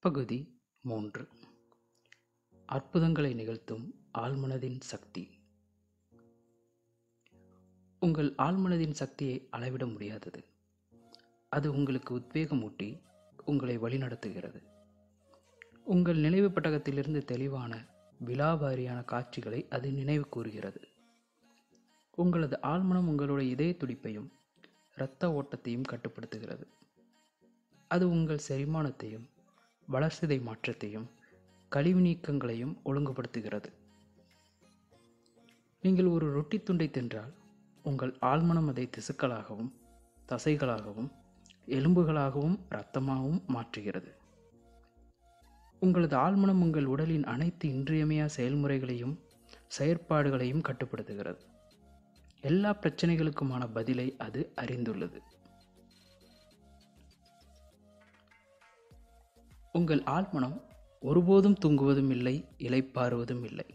பகுதி மூன்று. அற்புதங்களை நிகழ்த்தும் ஆழ்மனதின் சக்தி. உங்கள் ஆழ்மனதின் சக்தியை அளவிட முடியாதது. அது உங்களுக்கு உத்வேகமூட்டி உங்களை வழிநடத்துகிறது. உங்கள் நினைவு பட்டகத்திலிருந்து தெளிவான விழாவாரியான காட்சிகளை அது நினைவு கூறுகிறது. உங்களது ஆழ்மனம் உங்களுடைய இதய துடிப்பையும் இரத்த ஓட்டத்தையும் கட்டுப்படுத்துகிறது. அது உங்கள் செரிமானத்தையும் வளர்சிதை மாற்றத்தையும் கழிவு நீக்கங்களையும் ஒழுங்குபடுத்துகிறது. நீங்கள் ஒரு ரொட்டி துண்டை தின்றால் உங்கள் ஆழ்மனம் அதை திசுக்களாகவும் தசைகளாகவும் எலும்புகளாகவும் இரத்தமாகவும் மாற்றுகிறது. உங்களது ஆழ்மனம் உங்கள் உடலின் அனைத்து இன்றியமையா செயல்முறைகளையும் செயற்பாடுகளையும் கட்டுப்படுத்துகிறது. எல்லா பிரச்சனைகளுக்குமான பதிலை அது அறிந்துள்ளது. உங்கள் ஆழ்மனம் ஒருபோதும் தூங்குவதும் இல்லை இலைப்பாறுவதும் இல்லை.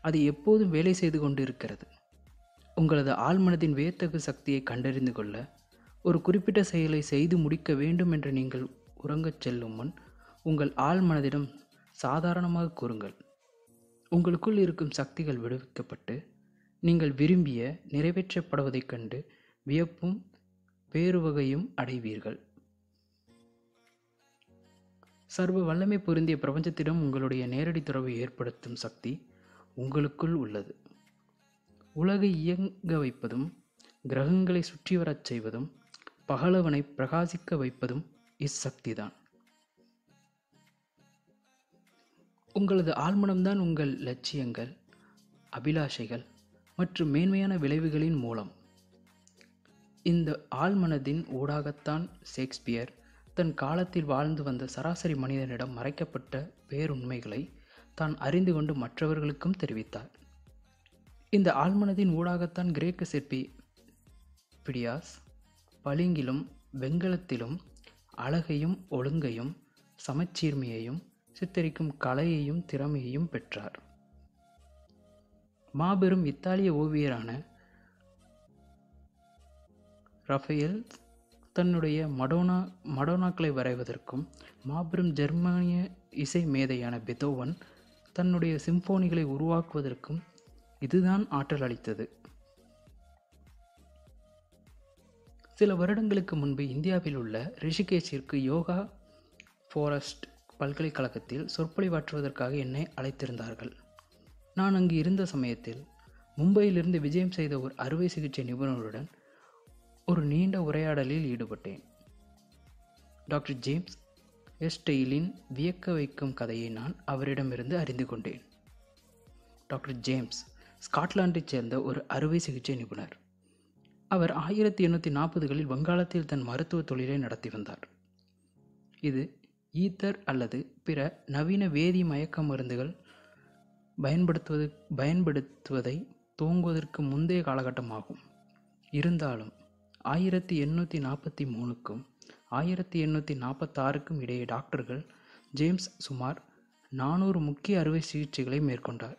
அது எப்போதும் வேலை செய்து கொண்டு இருக்கிறது உங்களது ஆழ்மனதின் வியத்தகு சக்தியை கண்டறிந்து கொள்ள ஒரு குறிப்பிட்ட செயலை செய்து முடிக்க வேண்டும் என்று நீங்கள் உறங்கச் செல்லும் முன் உங்கள் ஆழ்மனதிடம் சாதாரணமாக கூறுங்கள். உங்களுக்குள் இருக்கும் சக்திகள் விடுவிக்கப்பட்டு நீங்கள் விரும்பிய நிறைவேற்றப்படுவதைக் கண்டு வியப்பும் பேருவகையும் அடைவீர்கள். சர்வ வல்லமை பொருந்திய பிரபஞ்சத்திடம் உங்களுடைய நேரடி தொடர்பை ஏற்படுத்தும் சக்தி உங்களுக்குள் உள்ளது. உலகை இயங்க வைப்பதும் கிரகங்களை சுற்றி வரச் செய்வதும் பகலவனை பிரகாசிக்க வைப்பதும் இச்சக்திதான். உங்களது ஆழ்மனம்தான் உங்கள் லட்சியங்கள் அபிலாஷைகள் மற்றும் மேன்மையான விளைவுகளின் மூலம். இந்த ஆழ்மனதின் ஊடாகத்தான் ஷேக்ஸ்பியர் தன் காலத்தில் வாழ்ந்து வந்த சராசரி மனிதனிடம் மறைக்கப்பட்ட பேருண்மைகளை தான் அறிந்து கொண்டு மற்றவர்களுக்கும் தெரிவித்தார். இந்த ஆழ்மனதின் ஊடாகத்தான் கிரேக்க சிற்பி பிடியாஸ் பளிங்கிலும் வெங்கலத்திலும் அழகையும் ஒழுங்கையும் சமச்சீர்மையையும் சித்தரிக்கும் கலையையும் திறமையையும் பெற்றார். மாபெரும் இத்தாலிய ஓவியரான ரஃபேல் தன்னுடைய மடோனா மடோனாக்களை வரைவதற்கும் மாபெரும் ஜெர்மானிய இசை மேதையான பெதோவன் தன்னுடைய சிம்போனிகளை உருவாக்குவதற்கும் இதுதான் ஆற்றல் அளித்தது. சில வருடங்களுக்கு முன்பு இந்தியாவில் உள்ள ரிஷிகேஷிற்கு யோகா ஃபாரஸ்ட் பல்கலைக்கழகத்தில் சொற்பொழிவாற்றுவதற்காக என்னை அழைத்திருந்தார்கள். நான் அங்கு இருந்த சமயத்தில் மும்பையிலிருந்து விஜயம் செய்த ஒரு அறுவை சிகிச்சை நிபுணருடன் ஒரு நீண்ட உரையாடலில் ஈடுபட்டேன். டாக்டர் ஜேம்ஸ் எஸ்டெயிலின் வியக்க வைக்கும் கதையை நான் அவரிடமிருந்து அறிந்து கொண்டேன். டாக்டர் ஜேம்ஸ் ஸ்காட்லாண்டைச் சேர்ந்த ஒரு அறுவை சிகிச்சை நிபுணர். அவர் ஆயிரத்தி எண்ணூற்றி நாற்பதுகளில் வங்காளத்தில் தன் மருத்துவ தொழிலை நடத்தி வந்தார். இது ஈத்தர் அல்லது பிற நவீன வேதி மயக்க மருந்துகள் பயன்படுத்துவது பயன்படுத்துவதை துவங்குவதற்கு முந்தைய காலகட்டமாகும். இருந்தாலும் ஆயிரத்தி எண்ணூற்றி நாற்பத்தி மூணுக்கும் ஆயிரத்தி எண்ணூற்றி நாற்பத்தாறுக்கும் இடையே டாக்டர்கள் ஜேம்ஸ் சுமார் நானூறு முக்கிய அறுவை சிகிச்சைகளை மேற்கொண்டார்.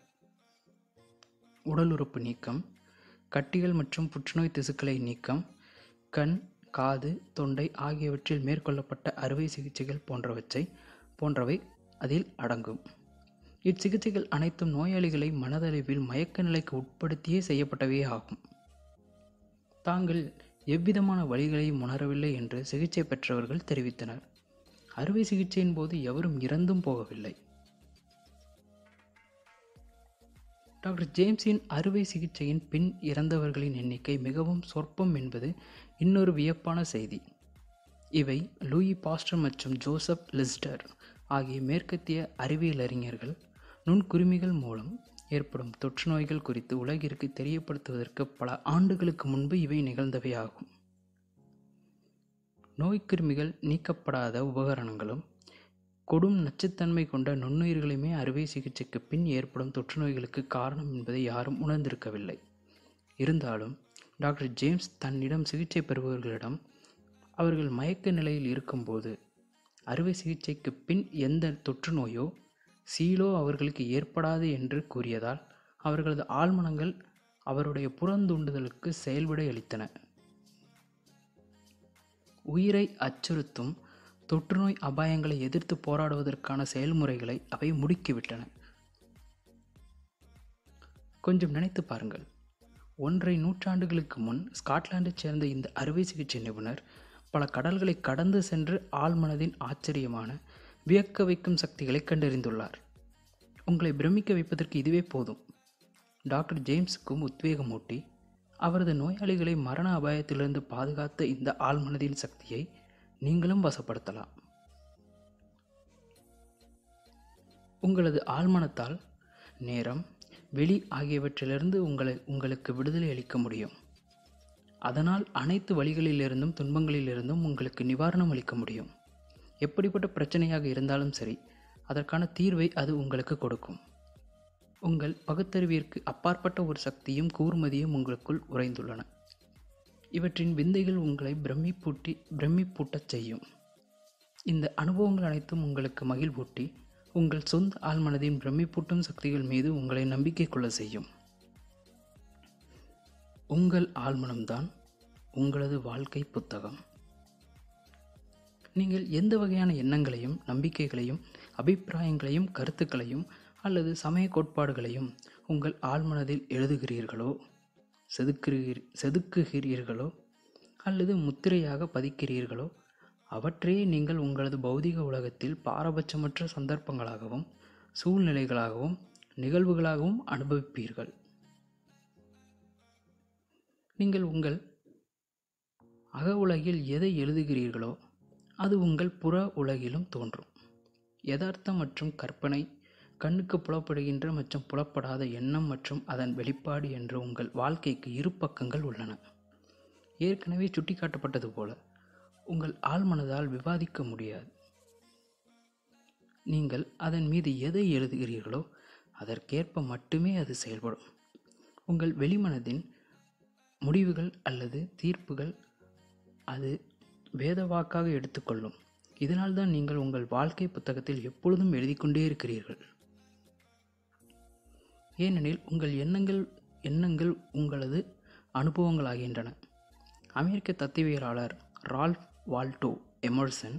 உடல் உறுப்பு நீக்கம் கட்டிகள் மற்றும் புற்றுநோய் திசுக்களை நீக்கம் கண் காது தொண்டை ஆகியவற்றில் மேற்கொள்ளப்பட்ட அறுவை சிகிச்சைகள் போன்றவற்றை போன்றவை அதில் அடங்கும். இச்சிகிச்சைகள் அனைத்தும் நோயாளிகளை மனதளவில் மயக்க நிலைக்கு உட்படுத்தியே செய்யப்பட்டவே ஆகும். தாங்கள் எவ்விதமான வழிகளையும் உணரவில்லை என்று சிகிச்சை பெற்றவர்கள் தெரிவித்தனர். அறுவை சிகிச்சையின் போது எவரும் இறந்தும் போகவில்லை. டாக்டர் ஜேம்ஸின் அறுவை சிகிச்சையின் பின் இறந்தவர்களின் எண்ணிக்கை மிகவும் சொற்பம் என்பது இன்னொரு வியப்பான செய்தி. இவை லூயி பாஸ்டர் மற்றும் ஜோசப் லிஸ்டர் ஆகிய மேற்கத்திய அறிவியல் அறிஞர்கள் நுண்குருமிகள் மூலம் ஏற்படும் தொற்று நோய்கள் குறித்து உலகிற்கு தெரியப்படுத்துவதற்கு பல ஆண்டுகளுக்கு முன்பு இவை நிகழ்ந்தவையாகும். நோய்க்கிருமிகள் நீக்கப்படாத உபகரணங்களும் கொடும் நச்சுத்தன்மை கொண்ட நுண்ணுயிர்களுமே அறுவை சிகிச்சைக்கு பின் ஏற்படும் தொற்று நோய்களுக்கு காரணம் என்பதை யாரும் உணர்ந்திருக்கவில்லை. இருந்தாலும் டாக்டர் ஜேம்ஸ் தன்னிடம் சிகிச்சை பெறுபவர்களிடம் அவர்கள் மயக்க நிலையில் இருக்கும்போது அறுவை சிகிச்சைக்கு பின் எந்த தொற்று நோயோ சீலோ அவர்களுக்கு ஏற்படாது என்று கூறியதால் அவர்களது ஆழ்மனங்கள் அவருடைய புறந்தூண்டுதலுக்கு செயல்விடை அளித்தன. உயிரை அச்சுறுத்தும் தொற்றுநோய் அபாயங்களை எதிர்த்து போராடுவதற்கான செயல்முறைகளை அவை முடுக்கிவிட்டன. கொஞ்சம் நினைத்து பாருங்கள். ஒன்றை நூற்றாண்டுகளுக்கு முன் ஸ்காட்லாந்தைச் சேர்ந்த இந்த அறுவை சிகிச்சை நிபுணர் பல கடல்களை கடந்து சென்று ஆழ்மனதின் ஆச்சரியமான வியக்க வைக்கும் சக்திகளை கண்டறிந்துள்ளார். உங்களை பிரமிக்க வைப்பதற்கு இதுவே போதும். டாக்டர் ஜேம்ஸுக்கும் உத்வேகமூட்டி அவரது நோயாளிகளை மரண அபாயத்திலிருந்து பாதுகாத்த இந்த ஆழ்மனதின் சக்தியை நீங்களும் வசப்படுத்தலாம். உங்களது ஆழ்மனத்தால் நேரம் வெளி ஆகியவற்றிலிருந்து உங்களை உங்களுக்கு விடுதலை அளிக்க முடியும். அதனால் அனைத்து வழிகளிலிருந்தும் துன்பங்களிலிருந்தும் உங்களுக்கு நிவாரணம் அளிக்க முடியும். எப்படிப்பட்ட பிரச்சனையாக இருந்தாலும் சரி அதற்கான தீர்வை அது உங்களுக்கு கொடுக்கும். உங்கள் பகுத்தறிவிற்கு அப்பாற்பட்ட ஒரு சக்தியும் கூர்மதியும் உங்களுக்குள் உறைந்துள்ளன. இவற்றின் விந்தைகள் உங்களை பிரமிப்பூட்டி பிரமிப்பூட்டச் செய்யும். இந்த அனுபவங்கள் அனைத்தும் உங்களுக்கு மகிழ்வூட்டி உங்கள் சொந்த ஆழ்மனதின் பிரமிப்பூட்டும் சக்திகள் மீது உங்களை நம்பிக்கை கொள்ள செய்யும். உங்கள் ஆழ்மனம்தான் உங்களது வாழ்க்கை புத்தகம். நீங்கள் எந்த வகையான எண்ணங்களையும் நம்பிக்கைகளையும் அபிப்பிராயங்களையும் கருத்துக்களையும் அல்லது சமய கோட்பாடுகளையும் உங்கள் ஆழ்மனதில் எழுதுகிறீர்களோ? செதுக்குகிறீர் செதுக்குகிறீர்களோ? அல்லது முத்திரையாக பதிக்கிறீர்களோ? அவற்றையே நீங்கள் உங்களது பௌதிக உலகத்தில் பாரபட்சமற்ற சந்தர்ப்பங்களாகவும் சூழ்நிலைகளாகவும் நிகழ்வுகளாகவும் அனுபவிப்பீர்கள். நீங்கள் உங்கள் அக உலகில் எதை எழுதுகிறீர்களோ அது உங்கள் புற உலகிலும் தோன்றும். யதார்த்தம் மற்றும் கற்பனை கண்ணுக்கு புலப்படுகின்ற மற்றும் புலப்படாத எண்ணம் மற்றும் அதன் வெளிப்பாடு என்ற உங்கள் வாழ்க்கைக்கு இரு பக்கங்கள் உள்ளன. ஏற்கனவே சுட்டிக்காட்டப்பட்டது போல உங்கள் ஆழ்மனதால் விவாதிக்க முடியாது. நீங்கள் அதன் மீது எதை எழுதுகிறீர்களோ அதற்கேற்ப மட்டுமே அது செயல்படும். உங்கள் வெளிமனதின் முடிவுகள் அல்லது தீர்ப்புகள் அது வேதவாக்காக எடுத்துக்கொள்ளும். இதனால்தான் நீங்கள் உங்கள் வாழ்க்கை புத்தகத்தில் எப்பொழுதும் எழுதி கொண்டே இருக்கிறீர்கள். ஏனெனில் உங்கள் எண்ணங்கள் எண்ணங்கள் உங்களது அனுபவங்களாகின்றன. அமெரிக்க தத்துவியலாளர் ரால்ஃப் வால்டோ எமர்சன்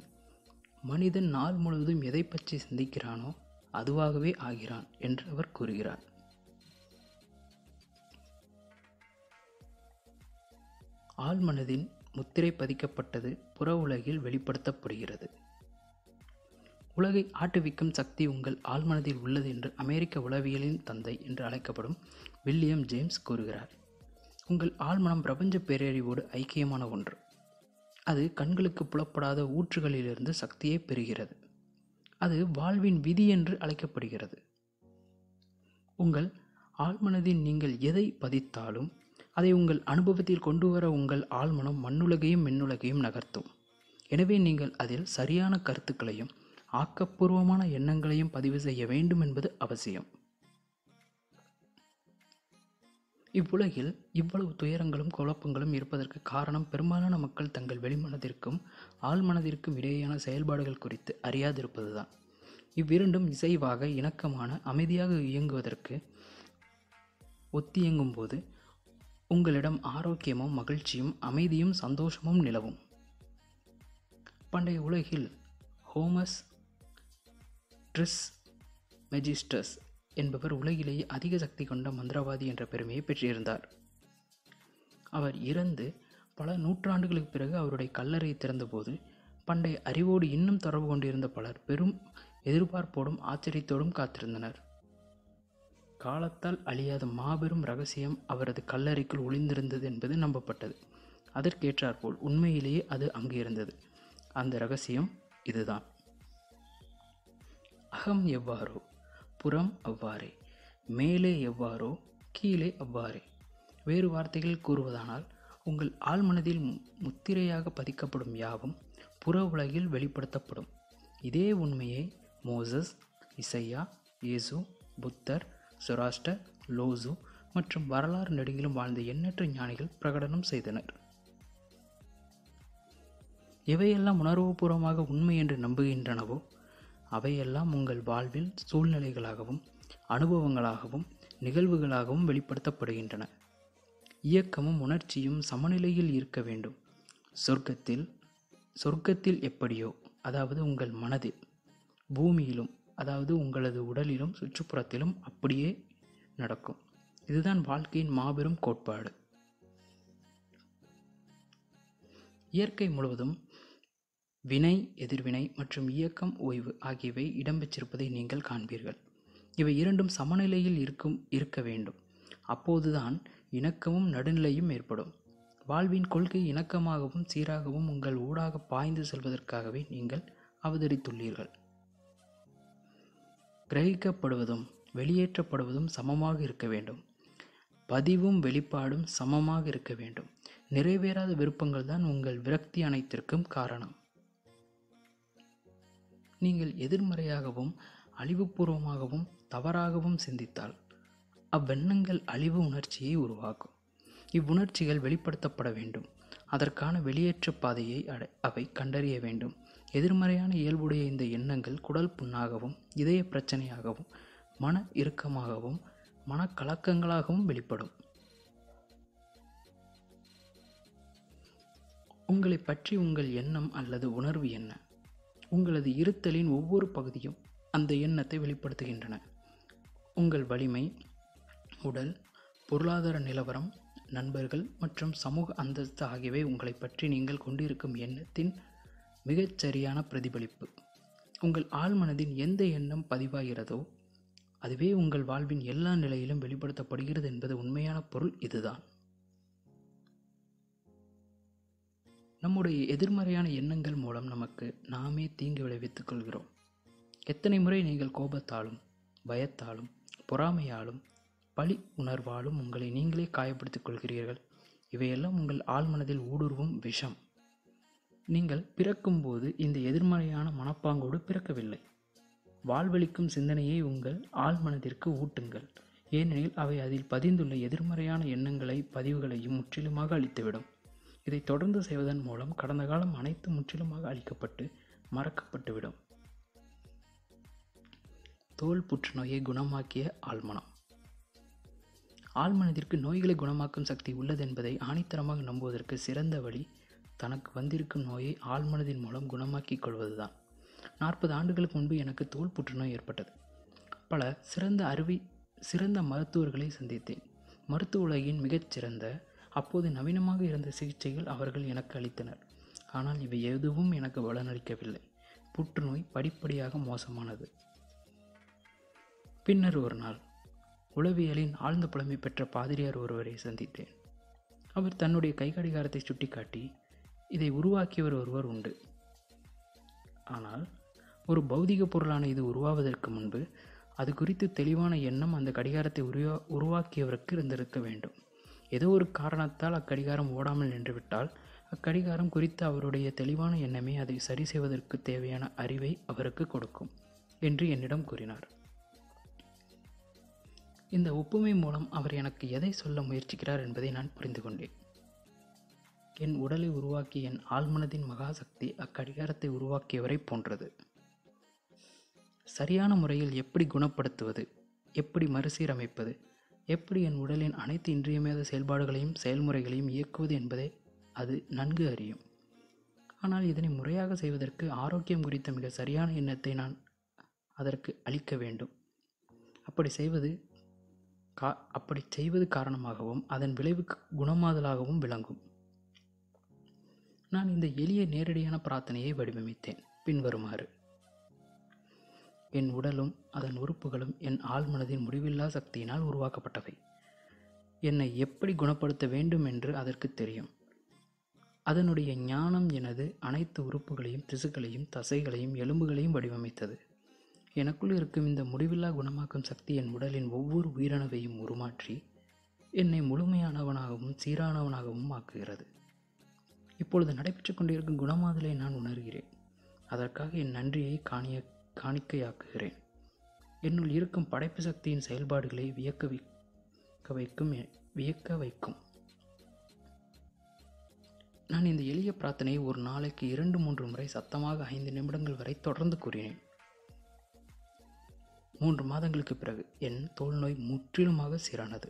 மனிதன் நாள் முழுவதும் எதை பற்றி சிந்திக்கிறானோ அதுவாகவே ஆகிறான் என்று அவர் கூறுகிறார். ஆழ்மனதின் முத்திரை பதிக்கப்பட்டது புற உலகில் வெளிப்படுத்தப்படுகிறது. உலகை ஆட்டுவிக்கும் சக்தி உங்கள் ஆழ்மனதில் உள்ளது என்று அமெரிக்க உளவியலின் தந்தை என்று அழைக்கப்படும் வில்லியம் ஜேம்ஸ் கூறுகிறார். உங்கள் ஆழ்மனம் பிரபஞ்ச பேரறிவோடு ஐக்கியமான ஒன்று. அது கண்களுக்கு புலப்படாத ஊற்றுகளிலிருந்து சக்தியை பெறுகிறது. அது வாழ்வின் விதி என்று அழைக்கப்படுகிறது. உங்கள் ஆழ்மனதில் நீங்கள் எதை பதித்தாலும் அதை உங்கள் அனுபவத்தில் கொண்டு வர உங்கள் ஆழ்மனம் மண்ணுலகையும் மின்னுலகையும் நகர்த்தும். எனவே நீங்கள் அதில் சரியான கருத்துக்களையும் ஆக்கப்பூர்வமான எண்ணங்களையும் பதிவு செய்ய வேண்டும் என்பது அவசியம். இவ்வுலகில் இவ்வளவு துயரங்களும் குழப்பங்களும் இருப்பதற்கு காரணம் பெரும்பாலான மக்கள் தங்கள் வெளிமனதிற்கும் ஆழ்மனதிற்கும் இடையேயான செயல்பாடுகள் குறித்து அறியாதிருப்பதுதான். இவ்விரண்டும் இசைவாக இணக்கமான அமைதியாக இயங்குவதற்கு ஒத்தியங்கும் போது உங்களிடம் ஆரோக்கியமும் மகிழ்ச்சியும் அமைதியும் சந்தோஷமும் நிலவும். பண்டைய உலகில் ஹோமஸ் ட்ரிஸ் மெஜிஸ்டஸ் என்பவர் உலகிலேயே அதிக சக்தி கொண்ட மந்திரவாதி என்ற பெருமையை பெற்றிருந்தார். அவர் இறந்து பல நூற்றாண்டுகளுக்கு பிறகு அவருடைய கல்லறை திறந்தபோது பண்டைய அறிவோடு இன்னும் தொடர்பு கொண்டிருந்த பலர் பெரும் எதிர்பார்ப்போடும் ஆச்சரியத்தோடும் காத்திருந்தனர். காலத்தால் அழியாத மாபெரும் ரகசியம் அவரது கல்லறைக்குள் ஒளிந்திருந்தது என்பது நம்பப்பட்டது. அதற்கேற்றாற்போல் உண்மையிலேயே அது அங்கு இருந்தது அந்த ரகசியம் இதுதான். அகம் எவ்வாறோ புறம் அவ்வாறே மேலே எவ்வாறோ கீழே அவ்வாறே. வேறு வார்த்தைகள் கூறுவதானால் உங்கள் ஆழ்மனதில் முத்திரையாக பதிக்கப்படும் யாவும் புற உலகில் வெளிப்படுத்தப்படும். இதே உண்மையை மோசஸ் இசையா இயேசு புத்தர் சொராஸ்டர் லோசு மற்றும் வரலாறு நெடுங்கிலும் வாழ்ந்த எண்ணற்ற ஞானிகள் பிரகடனம் செய்தனர். எவையெல்லாம் உணர்வுபூர்வமாக உண்மை என்று நம்புகின்றனவோ? அவையெல்லாம் உங்கள் வாழ்வில் சூழ்நிலைகளாகவும் அனுபவங்களாகவும் நிகழ்வுகளாகவும் வெளிப்படுத்தப்படுகின்றன. இயக்கமும் உணர்ச்சியும் சமநிலையில் இருக்க வேண்டும். சொர்க்கத்தில் சொர்க்கத்தில் எப்படியோ அதாவது உங்கள் மனதில் பூமியிலும் அதாவது உங்களது உடலிலும் சுற்றுப்புறத்திலும் அப்படியே நடக்கும். இதுதான் வாழ்க்கையின் மாபெரும் கோட்பாடு. இயற்கை முழுவதும் வினை எதிர்வினை மற்றும் இயக்கம் ஓய்வு ஆகியவை இடம்பெற்றிருப்பதை நீங்கள் காண்பீர்கள். இவை இரண்டும் சமநிலையில் இருக்கும் இருக்க வேண்டும். அப்போதுதான் இணக்கமும் நடுநிலையும் ஏற்படும். வாழ்வின் கொள்கை இணக்கமாகவும் சீராகவும் உங்கள் ஊடாக பாய்ந்து செல்வதற்காகவே நீங்கள் அவதரித்துள்ளீர்கள். கிரகிக்கப்படுவதும் வெளியேற்றப்படுவதும் சமமாக இருக்க வேண்டும். பதிவும் வெளிப்பாடும் சமமாக இருக்க வேண்டும். நிறைவேறாத விருப்பங்கள் தான் உங்கள் விரக்தி அனைத்திற்கும் காரணம். நீங்கள் எதிர்மறையாகவும் அழிவுபூர்வமாகவும் தவறாகவும் சிந்தித்தால் அவ்வெண்ணங்கள் அழிவு உணர்ச்சியை உருவாக்கும். இவ்வுணர்ச்சிகள் வெளிப்படுத்தப்பட வேண்டும். அதற்கான வெளியேற்ற பாதையை அடை அவை கண்டறிய வேண்டும். எதிர்மறையான இயல்புடைய இந்த எண்ணங்கள் குடல் புண்ணாகவும் இதய பிரச்சனையாகவும் மன இறுக்கமாகவும் மனக்கலக்கங்களாகவும் வெளிப்படும். உங்களை பற்றி உங்கள் எண்ணம் அல்லது உணர்வு என்ன? உங்களது இருத்தலின் ஒவ்வொரு பகுதியும் அந்த எண்ணத்தை வெளிப்படுத்துகின்றன. உங்கள் வலிமை உடல் பொருளாதார நிலவரம் நண்பர்கள் மற்றும் சமூக அந்தஸ்து ஆகியவை உங்களை பற்றி நீங்கள் கொண்டிருக்கும் எண்ணத்தின் மிகச் சரியான பிரதிபலிப்பு. உங்கள் ஆழ்மனதின் எந்த எண்ணம் பதிவாகிறதோ அதுவே உங்கள் வாழ்வின் எல்லா நிலையிலும் வெளிப்படுத்தப்படுகிறது என்பது உண்மையான பொருள் இதுதான். நம்முடைய எதிர்மறையான எண்ணங்கள் மூலம் நமக்கு நாமே தீங்கு விளைவித்துக் கொள்கிறோம். எத்தனை முறை நீங்கள் கோபத்தாலும் பயத்தாலும் பொறாமையாலும் பழி உணர்வாலும் உங்களை நீங்களே காயப்படுத்திக் கொள்கிறீர்கள். இவையெல்லாம் உங்கள் ஆழ்மனதில் ஊடுருவும் விஷம். நீங்கள் பிறக்கும்போது இந்த எதிர்மறையான மனப்பாங்கோடு பிறக்கவில்லை. வாழ்வளிக்கும் சிந்தனையை உங்கள் ஆழ்மனதிற்கு ஊட்டுங்கள். ஏனெனில் அவை அதில் பதிந்துள்ள எதிர்மறையான எண்ணங்களை பதிவுகளையும் முற்றிலுமாக அழித்துவிடும். இதை தொடர்ந்து செய்வதன் மூலம் கடந்த காலம் அனைத்து முற்றிலுமாக அழிக்கப்பட்டு மறக்கப்பட்டுவிடும். தோல் புற்றுநோயை குணமாக்கிய ஆழ்மனம். ஆழ்மனதிற்கு நோய்களை குணமாக்கும் சக்தி உள்ளது என்பதை ஆணித்தரமாக நம்புவதற்கு சிறந்த வழி தனக்கு வந்திருக்கும் நோயை ஆழ்மனதின் மூலம் குணமாக்கிக் கொள்வதுதான். நாற்பது ஆண்டுகளுக்கு முன்பு எனக்கு தோல் புற்றுநோய் ஏற்பட்டது. பல சிறந்த அறுவை சிறந்த மருத்துவர்களை சந்தித்தேன். மருத்துவ உலகின் மிகச்சிறந்த அப்போது நவீனமாக இருந்த சிகிச்சைகள் அவர்கள் எனக்கு அளித்தனர். ஆனால் இவை எதுவும் எனக்கு பலனளிக்கவில்லை புற்றுநோய் படிப்படியாக மோசமானது. பின்னர் ஒரு நாள் உளவியலின் ஆழ்ந்த புலமை பெற்ற பாதிரியார் ஒருவரை சந்தித்தேன். அவர் தன்னுடைய கைகடிகாரத்தை சுட்டிக்காட்டி இதை உருவாக்கியவர் ஒருவர் உண்டு. ஆனால் ஒரு பௌதிக பொருளான இது உருவாவதற்கு முன்பு அது குறித்து தெளிவான எண்ணம் அந்த கடிகாரத்தை உருவா உருவாக்கியவருக்கு இருந்திருக்க வேண்டும். ஏதோ ஒரு காரணத்தால் அக்கடிகாரம் ஓடாமல் நின்றுவிட்டால் அக்கடிகாரம் குறித்து அவருடைய தெளிவான எண்ணமே அதை சரி செய்வதற்கு தேவையான அறிவை அவருக்கு கொடுக்கும் என்று என்னிடம் கூறினார். இந்த ஒப்புமை மூலம் அவர் எனக்கு எதை சொல்ல முயற்சிக்கிறார் என்பதை நான் புரிந்து கொண்டேன் என் உடலை உருவாக்கிய என் ஆழ்மனதின் மகாசக்தி அக்கடிகாரத்தை உருவாக்கியவரை போன்றது. சரியான முறையில் எப்படி குணப்படுத்துவது? எப்படி மறுசீரமைப்பது? எப்படி என் உடலின் அனைத்து இன்றியமையாத செயல்பாடுகளையும் செயல்முறைகளையும் இயக்குவது என்பதை அது நன்கு அறியும். ஆனால் இதனை முறையாக செய்வதற்கு ஆரோக்கியம் குறித்த மிக சரியான எண்ணத்தை நான் அதற்கு அளிக்க வேண்டும். அப்படி செய்வது கா அப்படி செய்வது காரணமாகவும் அதன் விளைவுக்கு குணமாதலாகவும் விளங்கும். நான் இந்த எளிய நேரடியான பிரார்த்தனையை வடிவமைத்தேன். பின்வருமாறு. என் உடலும் அதன் உறுப்புகளும் என் ஆழ்மனதின் முடிவில்லா சக்தியினால் உருவாக்கப்பட்டவை. என்னை எப்படி குணப்படுத்த வேண்டும் என்று அதற்கு தெரியும். அதனுடைய ஞானம் எனது அனைத்து உறுப்புகளையும் திசுக்களையும் தசைகளையும் எலும்புகளையும் வடிவமைத்தது. எனக்குள் இருக்கும் இந்த முடிவில்லா குணமாக்கும் சக்தி என் உடலின் ஒவ்வொரு உயிரணுவையும் உருமாற்றி என்னை முழுமையானவனாகவும் சீரானவனாகவும் ஆக்குகிறது. இப்பொழுது நடைபெற்று கொண்டிருக்கும் குணமாதலை நான் உணர்கிறேன். அதற்காக என் நன்றியை காணிய காணிக்கையாக்குகிறேன். என்னுள் இருக்கும் படைப்பு சக்தியின் செயல்பாடுகளை வியக்க வைக்க வைக்கும் வியக்க வைக்கும். நான் இந்த எளிய பிரார்த்தனையை ஒரு நாளைக்கு இரண்டு மூன்று முறை சத்தமாக ஐந்து நிமிடங்கள் வரை தொடர்ந்து கூறினேன். மூன்று மாதங்களுக்கு பிறகு என் தோல்நோய் முற்றிலுமாக சீரானது.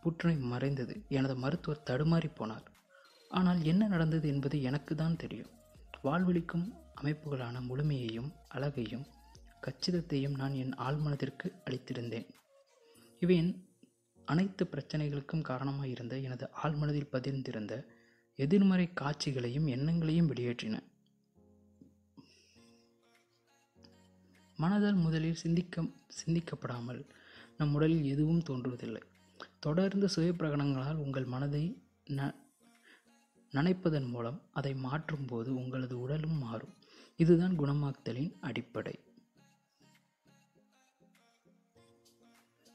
புற்றுநோய் மறைந்தது. எனது மருத்துவர் தடுமாறி போனார். ஆனால் என்ன நடந்தது என்பது எனக்கு தான் தெரியும். வாழ்வழிக்கும் அமைப்புகளான முழுமையையும் அழகையும் கச்சிதத்தையும் நான் என் ஆழ்மனதிற்கு அளித்திருந்தேன். இவை என் அனைத்து பிரச்சனைகளுக்கும் காரணமாக இருந்த எனது ஆழ்மனதில் பதிர்ந்திருந்த எதிர்மறை காட்சிகளையும் எண்ணங்களையும் வெளியேற்றின. மனதால் முதலில் சிந்திக்க சிந்திக்கப்படாமல் நம் உடலில் எதுவும் தோன்றுவதில்லை. தொடர்ந்து சுய பிரகடனங்களால் உங்கள் மனதை ந நனைப்பதன் மூலம் அதை மாற்றும்போது உங்களது உடலும் மாறும். இதுதான் குணமாக்குதலின் அடிப்படை.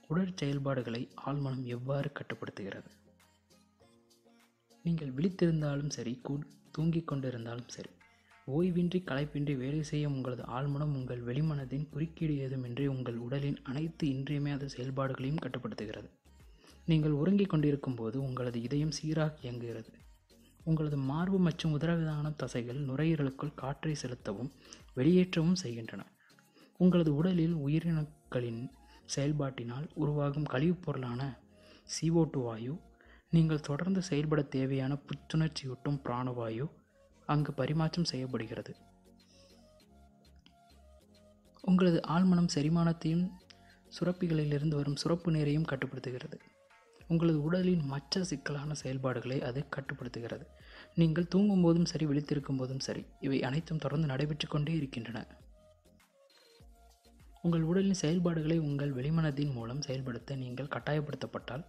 உடற் செயல்பாடுகளை ஆழ்மனம் எவ்வாறு கட்டுப்படுத்துகிறது? நீங்கள் விழித்திருந்தாலும் சரி கூ தூங்கிக் கொண்டிருந்தாலும் சரி ஓய்வின்றி களைப்பின்றி வேலை செய்யும் உங்களது ஆழ்மனம் உங்கள் வெளிமனதின் குறுக்கீடு ஏதுமின்றி உங்கள் உடலின் அனைத்து இன்றியமையாத செயல்பாடுகளையும் கட்டுப்படுத்துகிறது. நீங்கள் உறங்கிக் கொண்டிருக்கும் போது உங்களது இதயம் சீராக இயங்குகிறது. உங்களது மார்பு மற்றும் உதரவிதான தசைகள் நுரையீரலுக்குள் காற்றை செலுத்தவும் வெளியேற்றவும் செய்கின்றன. உங்களது உடலில் உயிரினங்களின் செயல்பாட்டினால் உருவாகும் கழிவுப் பொருளான CO2 வாயு நீங்கள் தொடர்ந்து செயல்பட தேவையான புத்துணர்ச்சியூட்டும் பிராணவாயு அங்கு பரிமாற்றம் செய்யப்படுகிறது. உங்களது ஆழ்மனம் செரிமானத்தையும் சுரப்பிகளிலிருந்து வரும் சுரப்பு நீரையும் கட்டுப்படுத்துகிறது. உங்களது உடலின் மற்ற சிக்கலான செயல்பாடுகளை அது கட்டுப்படுத்துகிறது. நீங்கள் தூங்கும் போதும் சரி விழித்திருக்கும் போதும் சரி இவை அனைத்தும் தொடர்ந்து நடைபெற்று கொண்டே இருக்கின்றன. உங்கள் உடலின் செயல்பாடுகளை உங்கள் வெளிமனதின் மூலம் செயல்படுத்த நீங்கள் கட்டாயப்படுத்தப்பட்டால்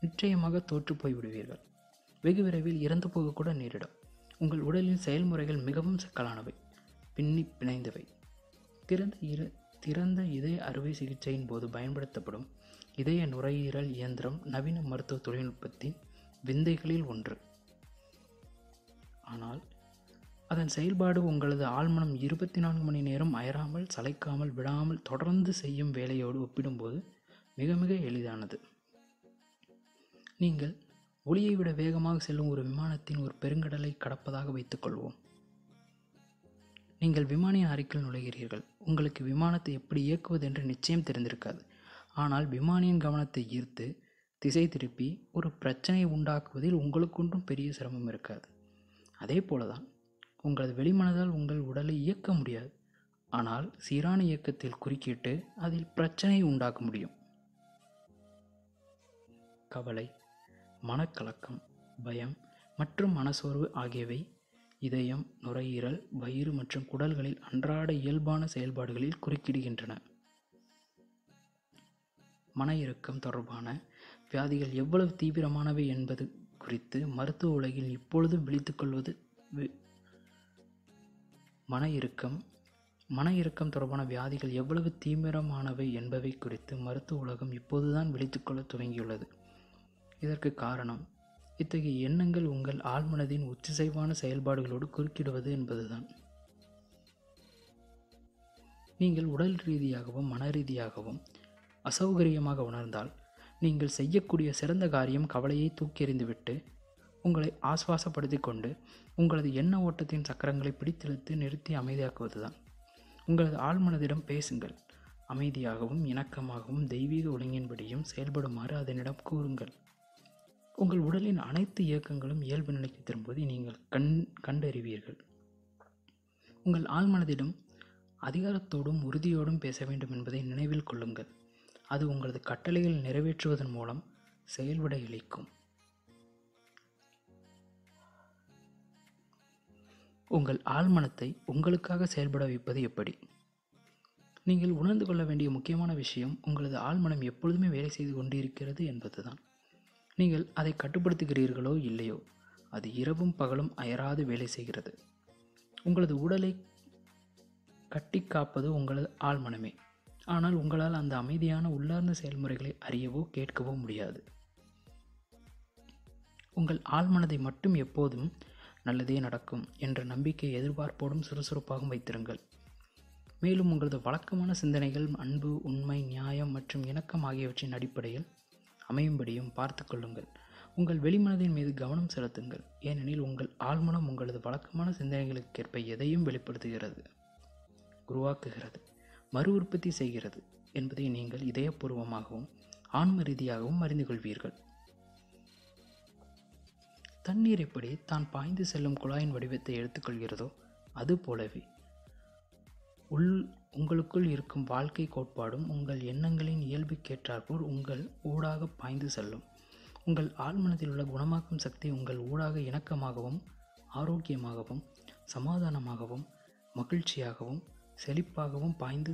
நிச்சயமாக தோற்றுப்போய் விடுவீர்கள் வெகு விரைவில் இறந்து போகக்கூட நேரிடும். உங்கள் உடலின் செயல்முறைகள் மிகவும் சிக்கலானவை பின்னி பிணைந்தவை. திறந்த இரு திறந்த இதய அறுவை சிகிச்சையின் போது பயன்படுத்தப்படும் இதய நுரையீரல் இயந்திரம் நவீன மருத்துவ தொழில்நுட்பத்தின் விந்தைகளில் ஒன்று. ஆனால் அதன் செயல்பாடு உங்களது ஆழ்மனம் இருபத்தி நான்கு மணி நேரம் அயராமல் சளைக்காமல் விடாமல் தொடர்ந்து செய்யும் வேலையோடு ஒப்பிடும்போது மிக மிக எளிதானது. நீங்கள் ஒளியை விட வேகமாக செல்லும் ஒரு விமானத்தின் ஒரு பெருங்கடலை கடப்பதாக வைத்துக்கொள்வோம் நீங்கள் விமானியின் அறைக்குள் நுழைகிறீர்கள். உங்களுக்கு விமானத்தை எப்படி இயக்குவது என்று நிச்சயம் தெரிந்திருக்காது. ஆனால் விமானியின் கவனத்தை ஈர்த்து திசை திருப்பி ஒரு பிரச்சனையை உண்டாக்குவதில் உங்களுக்கொன்றும் பெரிய சிரமம் இருக்காது. அதே போலதான் உங்களது வெளிமனதால் உங்கள் உடலை இயக்க முடியாது. ஆனால் சீரான இயக்கத்தில் குறுக்கிட்டு அதில் பிரச்சனையை உண்டாக்க முடியும். கவலை மனக்கலக்கம் பயம் மற்றும் மனசோர்வு ஆகியவை இதயம் நுரையீரல் வயிறு மற்றும் குடல்களில் அன்றாட இயல்பான செயல்பாடுகளில் குறுக்கிடுகின்றன. மன இறுக்கம் தொடர்பான வியாதிகள் எவ்வளவு தீவிரமானவை என்பது குறித்து மருத்துவ உலகில் இப்பொழுதும் விழித்துக்கொள்வது மன இறுக்கம் மன இறுக்கம் தொடர்பான வியாதிகள் எவ்வளவு தீவிரமானவை என்பவை குறித்து மருத்துவ உலகம் இப்போதுதான் விழித்துக்கொள்ள துவங்கியுள்ளது. இதற்கு காரணம் இத்தகைய எண்ணங்கள் உங்கள் ஆழ்மனதின் ஒத்திசைவான செயல்பாடுகளோடு குறுக்கிடுவது என்பதுதான். நீங்கள் உடல் ரீதியாகவும் மன ரீதியாகவும் அசௌகரியமாக உணர்ந்தால் நீங்கள் செய்யக்கூடிய சிறந்த காரியம் கவலையை தூக்கி எறிந்துவிட்டு உங்களை ஆஸ்வாசப்படுத்தி கொண்டு உங்களது எண்ண ஓட்டத்தின் சக்கரங்களை பிடித்தெழுத்து நிறுத்தி அமைதியாக்குவதுதான். உங்களது ஆழ்மனதிடம் பேசுங்கள். அமைதியாகவும் இணக்கமாகவும் தெய்வீக ஒழுங்கின்படியும் செயல்படுமாறு அதனிடம் கூறுங்கள். உங்கள் உடலின் அனைத்து இயக்கங்களும் இயல்பு நிலைக்கு திரும்புவதை நீங்கள் கண் கண்டறிவீர்கள். உங்கள் ஆழ்மனதிடம் அதிகாரத்தோடும் உறுதியோடும் பேச வேண்டும் என்பதை நினைவில் கொள்ளுங்கள். அது உங்களது கட்டளைகள் நிறைவேற்றுவதன் மூலம் செயல்பட இழைக்கும். உங்கள் ஆழ்மனத்தை உங்களுக்காக செயல்பட வைப்பது எப்படி? நீங்கள் உணர்ந்து கொள்ள வேண்டிய முக்கியமான விஷயம் உங்களது ஆழ்மனம் எப்பொழுதுமே வேலை செய்து கொண்டிருக்கிறது என்பதுதான். நீங்கள் அதை கட்டுப்படுத்துகிறீர்களோ இல்லையோ அது இரவும் பகலும் அயராது வேலை செய்கிறது. உங்களது உடலை கட்டி காப்பது உங்களது ஆழ்மனமே. ஆனால் உங்களால் அந்த அமைதியான உள்ளார்ந்த செயல்முறைகளை அறியவோ கேட்கவோ முடியாது. உங்கள் ஆழ்மனதை மட்டும் எப்போதும் நல்லதே நடக்கும் என்ற நம்பிக்கை எதிர்பார்ப்போடும் சுறுசுறுப்பாகவும் வைத்திருங்கள். மேலும் உங்களது வழக்கமான சிந்தனைகள் அன்பு உண்மை நியாயம் மற்றும் இணக்கம் ஆகியவற்றின் அடிப்படையில் அமையும்படியும் பார்த்து கொள்ளுங்கள். உங்கள் வெளிமனதின் மீது கவனம் செலுத்துங்கள். ஏனெனில் உங்கள் ஆழ்மனம் உங்களது வழக்கமான சிந்தனைகளுக்கேற்ப எதையும் வெளிப்படுத்துகிறது உருவாக்குகிறது. மறு உற்பத்தி செய்கிறது என்பதை நீங்கள் இதயபூர்வமாகவும் ஆன்ம ரீதியாகவும் அறிந்து கொள்வீர்கள் தண்ணீர் எப்படி தான் பாய்ந்து செல்லும் குழாயின் வடிவத்தை எடுத்துக்கொள்கிறதோ அது போலவே உள் உங்களுக்குள் இருக்கும் வாழ்க்கை கோட்பாடும் உங்கள் எண்ணங்களின் இயல்புக்கேற்றாற்போல் உங்கள் ஊடாக பாய்ந்து செல்லும். உங்கள் ஆழ்மனத்தில் உள்ள குணமாக்கும் சக்தி உங்கள் ஊடாக இணக்கமாகவும் ஆரோக்கியமாகவும் சமாதானமாகவும் மகிழ்ச்சியாகவும் செழிப்பாகவும் பாய்ந்து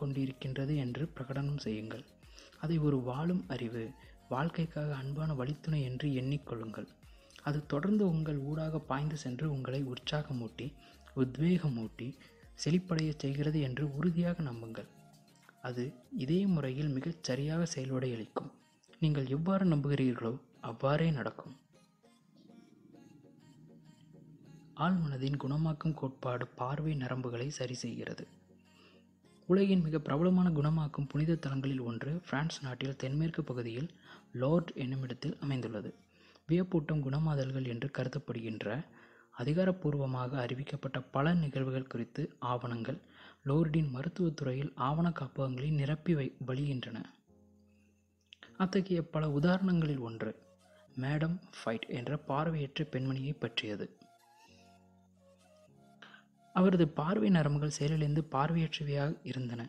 கொண்டிருக்கின்றது என்று பிரகடனம் செய்யுங்கள். அதை ஒரு வாழும் அறிவு வாழ்க்கைக்காக அன்பான வழித்துணை என்று எண்ணிக்கொள்ளுங்கள். அது தொடர்ந்து உங்கள் ஊடாக பாய்ந்து சென்று உங்களை உற்சாகமூட்டி உத்வேகமூட்டி செழிப்படைய செய்கிறது என்று உறுதியாக நம்புங்கள். அது இதே முறையில் மிகச் சரியாக செயல்படையளிக்கும் நீங்கள் எவ்வாறு நம்புகிறீர்களோ அவ்வாறே நடக்கும். ஆழ்மனதின் குணமாக்கும் கோட்பாடு பார்வை நரம்புகளை சரி செய்கிறது. உலகின் மிக பிரபலமான குணமாக்கும் புனித தலங்களில் ஒன்று பிரான்ஸ் நாட்டில் தென்மேற்கு பகுதியில் லார்ட் என்னுமிடத்தில் அமைந்துள்ளது. வியப்பூட்டம் குணமாதல்கள் என்று கருதப்படுகின்ற அதிகாரப்பூர்வமாக அறிவிக்கப்பட்ட பல நிகழ்வுகள் குறித்து ஆவணங்கள் லோர்டின் மருத்துவத்துறையில் ஆவண காப்பகங்களை நிரப்பி வை வழிகின்றன அத்தகைய பல உதாரணங்களில் ஒன்று மேடம் ஃபைட் என்ற பார்வையற்ற பெண்மணியை பற்றியது. அவரது பார்வை நரம்புகள் செயலிழந்து பார்வையற்றவையாக இருந்தன.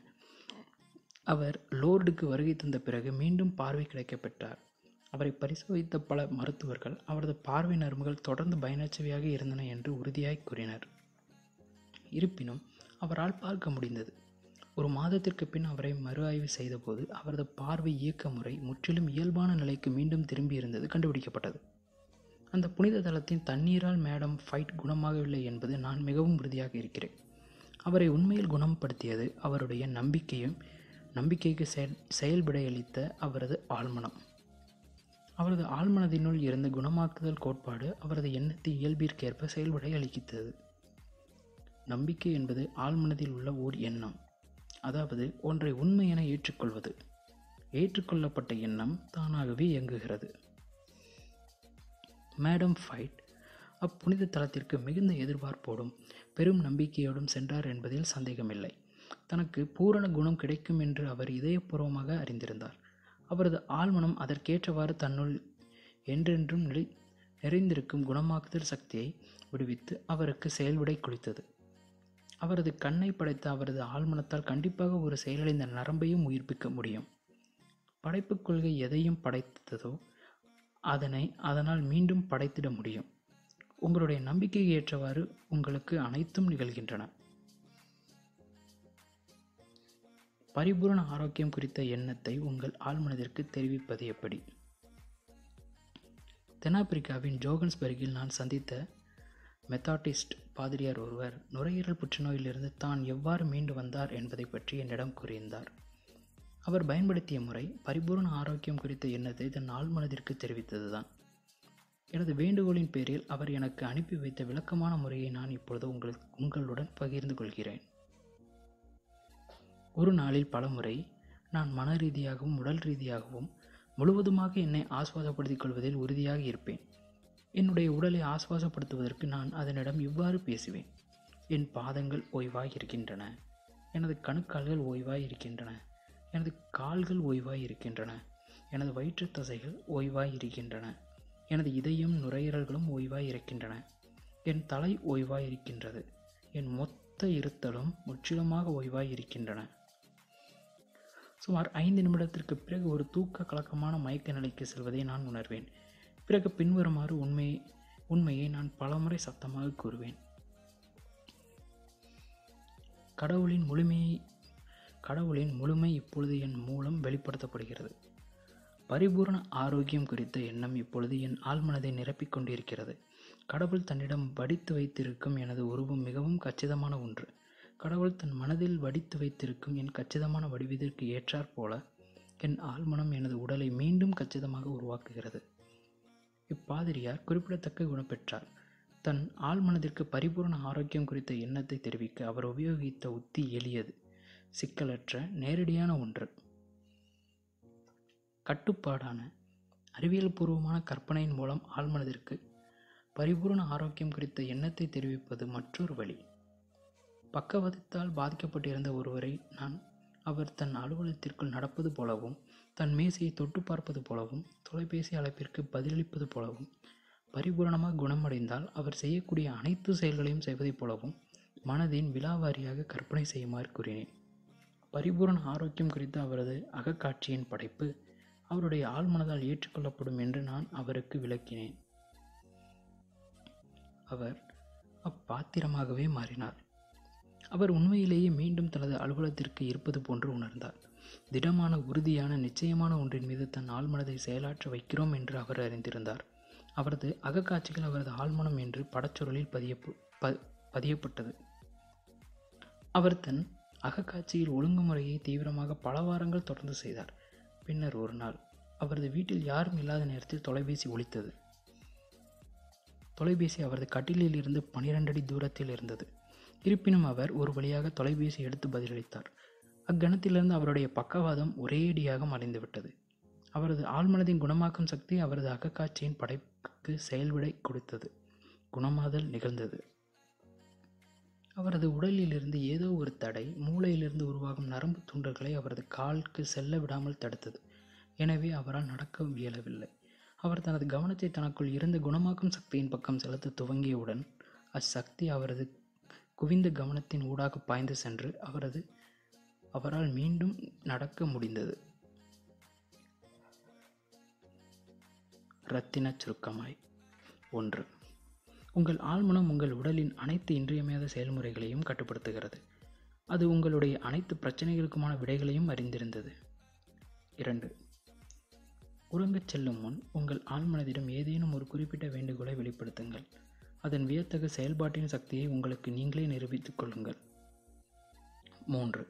அவர் லோர்டுக்கு வருகை தந்த பிறகு மீண்டும் பார்வை கிடைக்கப்பெற்றார். அவரை பரிசோதித்த பல மருத்துவர்கள் அவரது பார்வை நரம்புகள் தொடர்ந்து பயனற்றவையாக இருந்தன என்று உறுதியாய் கூறினர். இருப்பினும் அவரால் பார்க்க முடிந்தது. ஒரு மாதத்திற்கு பின் அவரை மறு ஆய்வு செய்தபோது அவரது பார்வை இயக்க முறை முற்றிலும் இயல்பான நிலைக்கு மீண்டும் திரும்பியிருந்தது கண்டுபிடிக்கப்பட்டது. அந்த புனித தலத்தின் தண்ணீரால் மேடம் ஃபைட் குணமாகவில்லை என்பது நான் மிகவும் உறுதியாக இருக்கிறேன். அவரை உண்மையில் குணப்படுத்தியது அவருடைய நம்பிக்கையும் நம்பிக்கைக்கு செயல் செயல்படையளித்த அவரது ஆழ்மனம். அவரது ஆழ்மனதினுள் இருந்த குணமாக்குதல் கோட்பாடு அவரது எண்ணத்தின் இயல்பிற்கேற்ப செயல்படை அளிக்கித்தது நம்பிக்கை என்பது ஆழ்மனதில் உள்ள ஓர் எண்ணம். அதாவது ஒன்றை உண்மை என ஏற்றுக்கொள்வது. ஏற்றுக்கொள்ளப்பட்ட எண்ணம் தானாகவே இயங்குகிறது. Madam fight. அப்புனித தலத்திற்கு மிகுந்த எதிர்பார்ப்போடும் பெரும் நம்பிக்கையோடும் சென்றார் என்பதில் சந்தேகமில்லை. தனக்கு பூரண குணம் கிடைக்கும் என்று அவர் இதயபூர்வமாக அறிந்திருந்தார். அவரது ஆழ்மனம் அதற்கேற்றவாறு தன்னுள் என்றென்றும் நிலை நிறைந்திருக்கும் குணமாக்குதல் சக்தியை விடுவித்து அவருக்கு செயல்விடை குளித்தது. அவரது கண்ணை படைத்த அவரது ஆழ்மனத்தால் கண்டிப்பாக ஒரு செயலடைந்த நரம்பையும் உயிர்ப்பிக்க முடியும். படைப்புக் கொள்கை எதையும் படைத்ததோ அதனை அதனால் மீண்டும் படைத்திட முடியும். உங்களுடைய நம்பிக்கைக்கு ஏற்றவாறு உங்களுக்கு அனைத்தும் நிகழ்கின்றன. பரிபூரண ஆரோக்கியம் குறித்த எண்ணத்தை உங்கள் ஆழ்மனதிற்கு தெரிவிப்பது எப்படி? தென்னாப்பிரிக்காவின் ஜோகன்ஸ்பர்கில் நான் சந்தித்த மெத்தாட்டிஸ்ட் பாதிரியார் ஒருவர் நுரையீரல் புற்றுநோயிலிருந்து தான் எவ்வாறு மீண்டு வந்தார் என்பதை பற்றி என்னிடம் கூறியிருந்தார். அவர் பயன்படுத்திய முறை பரிபூரண ஆரோக்கியம் குறித்த எண்ணத்தை தன் ஆழ்மனதிற்கு தெரிவித்ததுதான். எனது வேண்டுகோளின் பேரில் அவர் எனக்கு அனுப்பி வைத்த விளக்கமான முறையை நான் இப்பொழுது உங்கள் உங்களுடன் பகிர்ந்து கொள்கிறேன். ஒரு நாளில் பலமுறை நான் மன ரீதியாகவும் உடல் ரீதியாகவும் முழுவதுமாக என்னை ஆஸ்வாசப்படுத்திக் கொள்வதில் உறுதியாக இருப்பேன். என்னுடைய உடலை ஆஸ்வாசப்படுத்துவதற்கு நான் அதனிடம் இவ்வாறு பேசுவேன். என் பாதங்கள் ஓய்வாய் இருக்கின்றன எனது கணுக்கால்கள் ஓய்வாய் இருக்கின்றன எனது கால்கள் ஓய்வாய் இருக்கின்றன எனது வயிற்றுத் தசைகள் ஓய்வாய் இருக்கின்றன எனது இதயம் நுரையீரல்களும் ஓய்வாய் இருக்கின்றன என் தலை ஓய்வாய் இருக்கின்றது என் மொத்த இருத்தலும் முற்றிலுமாக ஓய்வாய் இருக்கின்றன சுமார் ஐந்து நிமிடத்திற்கு பிறகு ஒரு தூக்க கலக்கமான மயக்க நிலைக்கு செல்வதை நான் உணர்வேன். பிறகு பின்வருமாறு உண்மை உண்மையை நான் பலமுறை சத்தமாக கூறுவேன். கடவுளின் முழுமையை கடவுளின் முழுமை இப்பொழுது என் மூலம் வெளிப்படுத்தப்படுகிறது. பரிபூரண ஆரோக்கியம் குறித்த எண்ணம் இப்பொழுது என் ஆழ்மனதை நிரப்பிக் கொண்டிருக்கிறது. கடவுள் தன்னிடம் வடித்து வைத்திருக்கும் எனது உருவம் மிகவும் கச்சிதமான ஒன்று. கடவுள் தன் மனதில் வடித்து வைத்திருக்கும் என் கச்சிதமான வடிவத்திற்கு ஏற்றாற் போல என் ஆழ்மனம் எனது உடலை மீண்டும் கச்சிதமாக உருவாக்குகிறது. இப்பாதிரியார் குறிப்பிடத்தக்க குணப்பெற்றார். தன் ஆழ்மனதிற்கு பரிபூரண ஆரோக்கியம் குறித்த எண்ணத்தை தெரிவிக்க அவர் உபயோகித்த உத்தி எளியது. சிக்கலற்ற நேரடியான ஒன்று. கட்டுப்பாடான அறிவியல் பூர்வமான கற்பனையின் மூலம் ஆழ்மனதிற்கு பரிபூரண ஆரோக்கியம் குறித்த எண்ணத்தை தெரிவிப்பது மற்றொரு வழி. பக்கவதத்தால் பாதிக்கப்பட்டிருந்த ஒருவரை நான் அவர் தன் அலுவலகத்திற்குள் நடப்பது போலவும் தன் மேசையை தொட்டு பார்ப்பது போலவும் தொலைபேசி அழைப்பிற்கு பதிலளிப்பது போலவும் பரிபூரணமாக குணமடைந்தால் அவர் செய்யக்கூடிய அனைத்து செயல்களையும் செய்வதைப் போலவும் மனதின் விலாவாரியாக கற்பனை செய்யுமாறு கூறினேன். பரிபூரண ஆரோக்கியம் குறித்த அவரது அகக்காட்சியின் படைப்பு அவருடைய ஆழ்மனதால் ஏற்றுக்கொள்ளப்படும் என்று நான் அவருக்கு விளக்கினேன். அவர் அப்பாத்திரமாகவே மாறினார். அவர் உண்மையிலேயே மீண்டும் தனது அலுவலகத்திற்கு இருப்பது போன்று உணர்ந்தார். திடமான உறுதியான நிச்சயமான ஒன்றின் மீது தன் ஆழ்மனதை செயலாற்ற வைக்கிறோம் என்று அவர் அறிந்திருந்தார். அவரது அகக்காட்சிகள் அவரது ஆழ்மனம் என்று படச்சொருளில் பதிய ப பதியப்பட்டது. அவர் தன் அகக்காட்சியில் ஒழுங்குமுறையை தீவிரமாக பல வாரங்கள் தொடர்ந்து செய்தார். பின்னர் ஒரு நாள் அவரது வீட்டில் யாரும் இல்லாத நேரத்தில் தொலைபேசி ஒழித்தது தொலைபேசி அவரது கட்டிலில் இருந்து பனிரெண்டு அடி தூரத்தில் இருந்தது. இருப்பினும் அவர் ஒரு வழியாக தொலைபேசி எடுத்து பதிலளித்தார். அக்கணத்திலிருந்து அவருடைய பக்கவாதம் ஒரேடியாக மறைந்துவிட்டது அவரது ஆழ்மனதின் குணமாக்கும் சக்தி அவரது அகக்காட்சியின் படைப்புக்கு செயல்விடை கொடுத்தது. குணமாதல் நிகழ்ந்தது. அவரது உடலிலிருந்து ஏதோ ஒரு தடை மூளையிலிருந்து உருவாகும் நரம்பு துண்டர்களை அவரது காலுக்கு செல்ல விடாமல் தடுத்தது. எனவே அவரால் நடக்க இயலவில்லை. அவர் தனது கவனத்தை தனக்குள் இருந்த குணமாக்கும் சக்தியின் பக்கம் செலுத்த துவங்கியவுடன் அச்சக்தி அவரது குவிந்த கவனத்தின் ஊடாக பாய்ந்து சென்று அவரது அவரால் மீண்டும் நடக்க முடிந்தது. இரத்தின சுருக்கமாய். ஒன்று. உங்கள் ஆழ்மனம் உங்கள் உடலின் அனைத்து இன்றியமையாத செயல்முறைகளையும் கட்டுப்படுத்துகிறது. அது உங்களுடைய அனைத்து பிரச்சனைகளுக்குமான விடைகளையும் அறிந்திருந்தது. இரண்டு. உறங்கச் செல்லும் முன் உங்கள் ஆழ்மனதிடம் ஏதேனும் ஒரு குறிப்பிட்ட வேண்டுகோளை வெளிப்படுத்துங்கள். அதன் வியத்தகு செயல்பாட்டின் சக்தியை உங்களுக்கு நீங்களே நிரூபித்துக் கொள்ளுங்கள். மூன்று.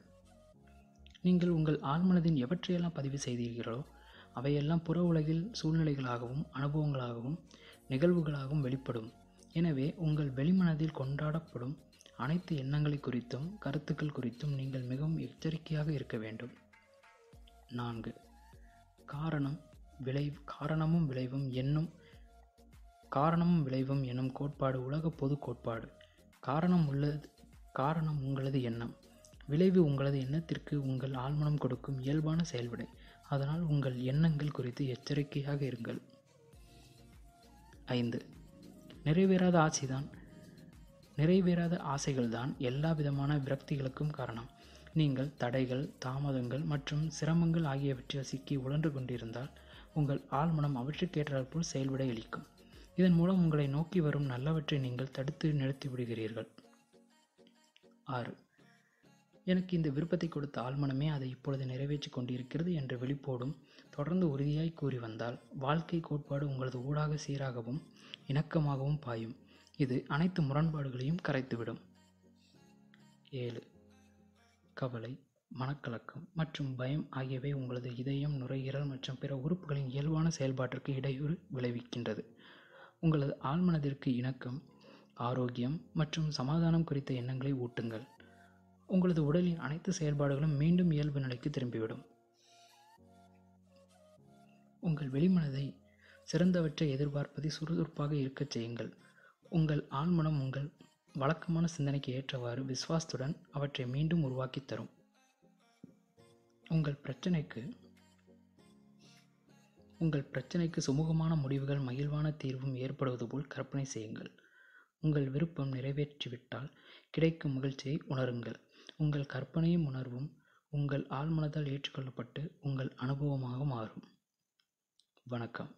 நீங்கள் உங்கள் ஆழ்மனதின் எவற்றையெல்லாம் பதிவு செய்தீர்களோ அவையெல்லாம் புற உலகில் சூழ்நிலைகளாகவும் அனுபவங்களாகவும் நிகழ்வுகளாகவும் வெளிப்படும். எனவே உங்கள் வெளிமனதில் கொண்டாடப்படும் அனைத்து எண்ணங்களை குறித்தும் கருத்துக்கள் குறித்தும் நீங்கள் மிகவும் எச்சரிக்கையாக இருக்க வேண்டும். நான்கு. காரணம் விளை காரணமும் விளைவும் என்னும் காரணமும் விளைவும் எனும் கோட்பாடு உலக பொது கோட்பாடு. காரணம் உள்ளது காரணம் உங்களது எண்ணம். விளைவு உங்களது எண்ணத்திற்கு உங்கள் ஆழ்மனம் கொடுக்கும் இயல்பான செயல்விடை. அதனால் உங்கள் எண்ணங்கள் குறித்து எச்சரிக்கையாக இருங்கள். ஐந்து. நிறைவேறாத ஆசைதான். நிறைவேறாத ஆசைகள் தான் எல்லா விதமான விரக்திகளுக்கும் காரணம். நீங்கள் தடைகள் தாமதங்கள் மற்றும் சிரமங்கள் ஆகியவற்றில் சிக்கி உழன்று கொண்டிருந்தால் உங்கள் ஆழ்மனம் அவற்றுக்கேற்றாற்போல் செயல்பட அளிக்கும் இதன் மூலம் உங்களை நோக்கி வரும் நல்லவற்றை நீங்கள் தடுத்து நிறுத்தி விடுகிறீர்கள். ஆறு. எனக்கு இந்த விருப்பத்தை கொடுத்த ஆழ்மனமே அதை இப்பொழுது நிறைவேற்றி கொண்டிருக்கிறது என்று வெளிப்போடும் தொடர்ந்து உறுதியாய் கூறி வந்தால் வாழ்க்கை கோட்பாடு உங்களது ஊடாக சீராகவும் இணக்கமாகவும் பாயும். இது அனைத்து முரண்பாடுகளையும் கரைத்துவிடும். ஏழு. கவலை மனக்கலக்கம் மற்றும் பயம் ஆகியவை உங்களது இதயம் நுரையீரல் மற்றும் பிற உறுப்புகளின் இயல்பான செயல்பாட்டிற்கு இடையூறு விளைவிக்கின்றது. உங்களது ஆழ்மனதிற்கு இணக்கம் ஆரோக்கியம் மற்றும் சமாதானம் குறித்த எண்ணங்களை ஊட்டுங்கள். உங்களது உடலின் அனைத்து செயல்பாடுகளும் மீண்டும் இயல்பு நிலைக்கு திரும்பிவிடும். உங்கள் வெளிமனதை சிறந்தவற்றை எதிர்பார்ப்பதை சுறுசுறுப்பாக இருக்கச் செய்யுங்கள். உங்கள் ஆழ்மனம் உங்கள் வழக்கமான சிந்தனைக்கு ஏற்றவாறு விஸ்வாசத்துடன் அவற்றை மீண்டும் உருவாக்கித் தரும். உங்கள் பிரச்சனைக்கு உங்கள் பிரச்சனைக்கு சுமூகமான முடிவுகள் மகிழ்வான தீர்வும் ஏற்படுவது போல் கற்பனை செய்யுங்கள். உங்கள் விருப்பம் நிறைவேற்றிவிட்டால் கிடைக்கும் மகிழ்ச்சியை உணருங்கள். உங்கள் கற்பனையும் உணர்வும் உங்கள் ஆழ்மனதால் ஏற்றுக்கொள்ளப்பட்டு உங்கள் அனுபவமாக மாறும். வணக்கம்.